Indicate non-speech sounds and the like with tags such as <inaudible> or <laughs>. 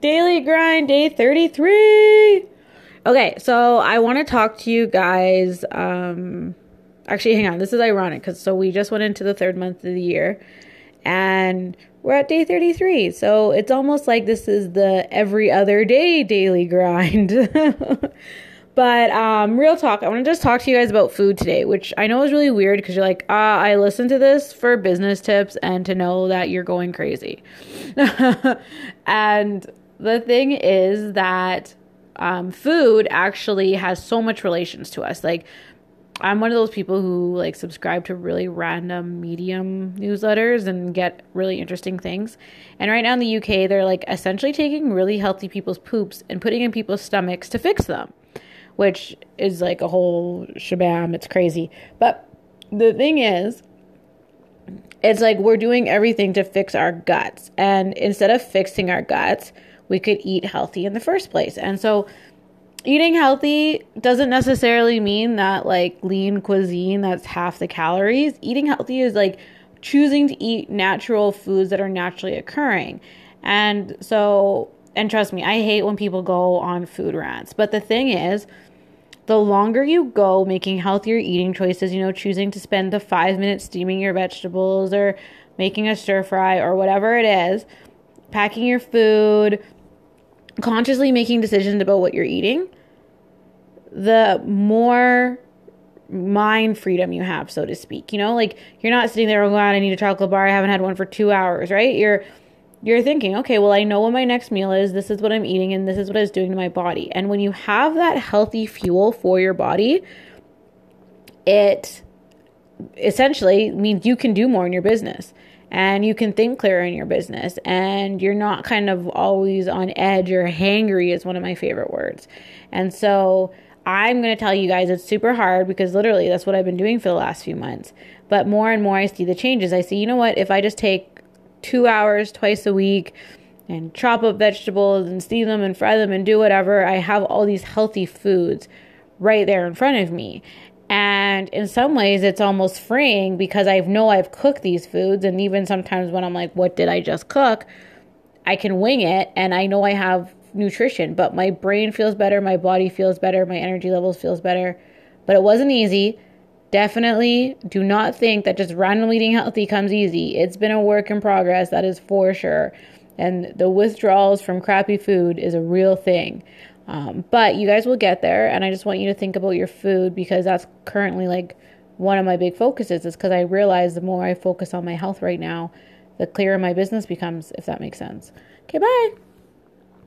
Daily grind day 33. Okay, so I want to talk to you guys. Um, actually, hang on. This is ironic because so we just went into the third month of the year and we're at day 33. So it's almost like this is the every other day daily grind. <laughs> But um, real talk, I want to just talk to you guys about food today, which I know is really weird because you're like, ah, I listen to this for business tips and to know that you're going crazy. <laughs> and the thing is that um, food actually has so much relations to us. Like, I'm one of those people who like subscribe to really random medium newsletters and get really interesting things. And right now in the UK, they're like essentially taking really healthy people's poops and putting in people's stomachs to fix them which is like a whole shabam. It's crazy. But the thing is, it's like we're doing everything to fix our guts. And instead of fixing our guts, we could eat healthy in the first place. And so, eating healthy doesn't necessarily mean that like lean cuisine that's half the calories. Eating healthy is like choosing to eat natural foods that are naturally occurring. And so, and trust me, I hate when people go on food rants. But the thing is, the longer you go making healthier eating choices, you know, choosing to spend the five minutes steaming your vegetables or making a stir fry or whatever it is, packing your food, consciously making decisions about what you're eating, the more mind freedom you have, so to speak. You know, like you're not sitting there, oh God, I need a chocolate bar. I haven't had one for two hours, right? You're you're thinking, okay, well, I know what my next meal is. This is what I'm eating, and this is what it's doing to my body. And when you have that healthy fuel for your body, it essentially means you can do more in your business and you can think clearer in your business and you're not kind of always on edge or hangry is one of my favorite words. And so I'm going to tell you guys it's super hard because literally that's what I've been doing for the last few months. But more and more I see the changes. I see, you know what, if I just take two hours twice a week and chop up vegetables and steam them and fry them and do whatever. I have all these healthy foods right there in front of me. And in some ways, it's almost freeing because I know I've cooked these foods. And even sometimes when I'm like, what did I just cook? I can wing it and I know I have nutrition, but my brain feels better, my body feels better, my energy levels feels better. But it wasn't easy definitely do not think that just randomly eating healthy comes easy. It's been a work in progress, that is for sure. And the withdrawals from crappy food is a real thing. Um, but you guys will get there. And I just want you to think about your food because that's currently like one of my big focuses, is because I realize the more I focus on my health right now, the clearer my business becomes, if that makes sense. Okay, bye.